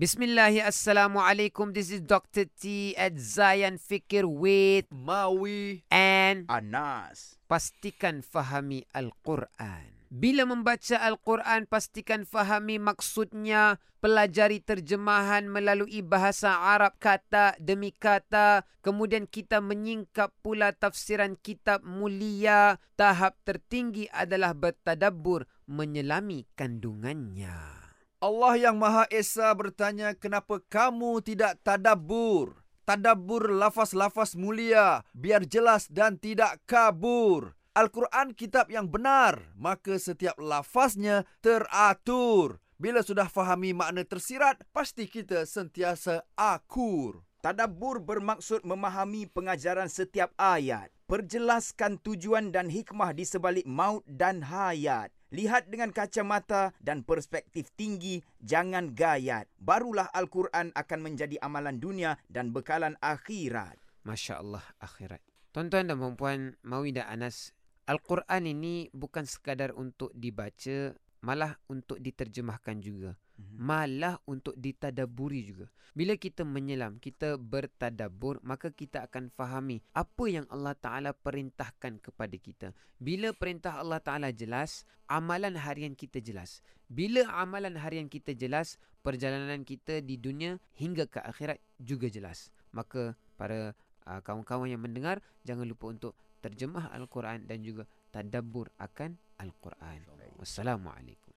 Bismillah, Assalamualaikum. This is Dr. T at Zayan Fikir with Mawi and Anas. pastikan fahami Al-Quran. Bila membaca Al-Quran, pastikan fahami maksudnya, pelajari terjemahan melalui bahasa Arab kata demi kata, kemudian kita menyingkap pula tafsiran kitab mulia. Tahap tertinggi adalah bertadabbur menyelami kandungannya. Allah yang Maha Esa bertanya kenapa kamu tidak tadabbur? Tadabbur lafaz-lafaz mulia biar jelas dan tidak kabur. Al-Quran kitab yang benar, maka setiap lafaznya teratur. Bila sudah fahami makna tersirat, pasti kita sentiasa akur. Tadabbur bermaksud memahami pengajaran setiap ayat, perjelaskan tujuan dan hikmah di sebalik maut dan hayat. Lihat dengan kacamata dan perspektif tinggi, jangan gayat. Barulah Al-Quran akan menjadi amalan dunia dan bekalan akhirat. Masya Allah akhirat. Tuan-tuan dan puan Mawi dan Anas, Al-Quran ini bukan sekadar untuk dibaca, malah untuk diterjemahkan juga. Malah untuk ditadaburi juga. Bila kita menyelam, kita bertadabur, maka kita akan fahami apa yang Allah Ta'ala perintahkan kepada kita. Bila perintah Allah Ta'ala jelas, amalan harian kita jelas. Bila amalan harian kita jelas, perjalanan kita di dunia hingga ke akhirat juga jelas. Maka para uh, kawan-kawan yang mendengar, jangan lupa untuk terjemah Al-Quran dan juga tadabbur akan Al-Quran. Wassalamualaikum.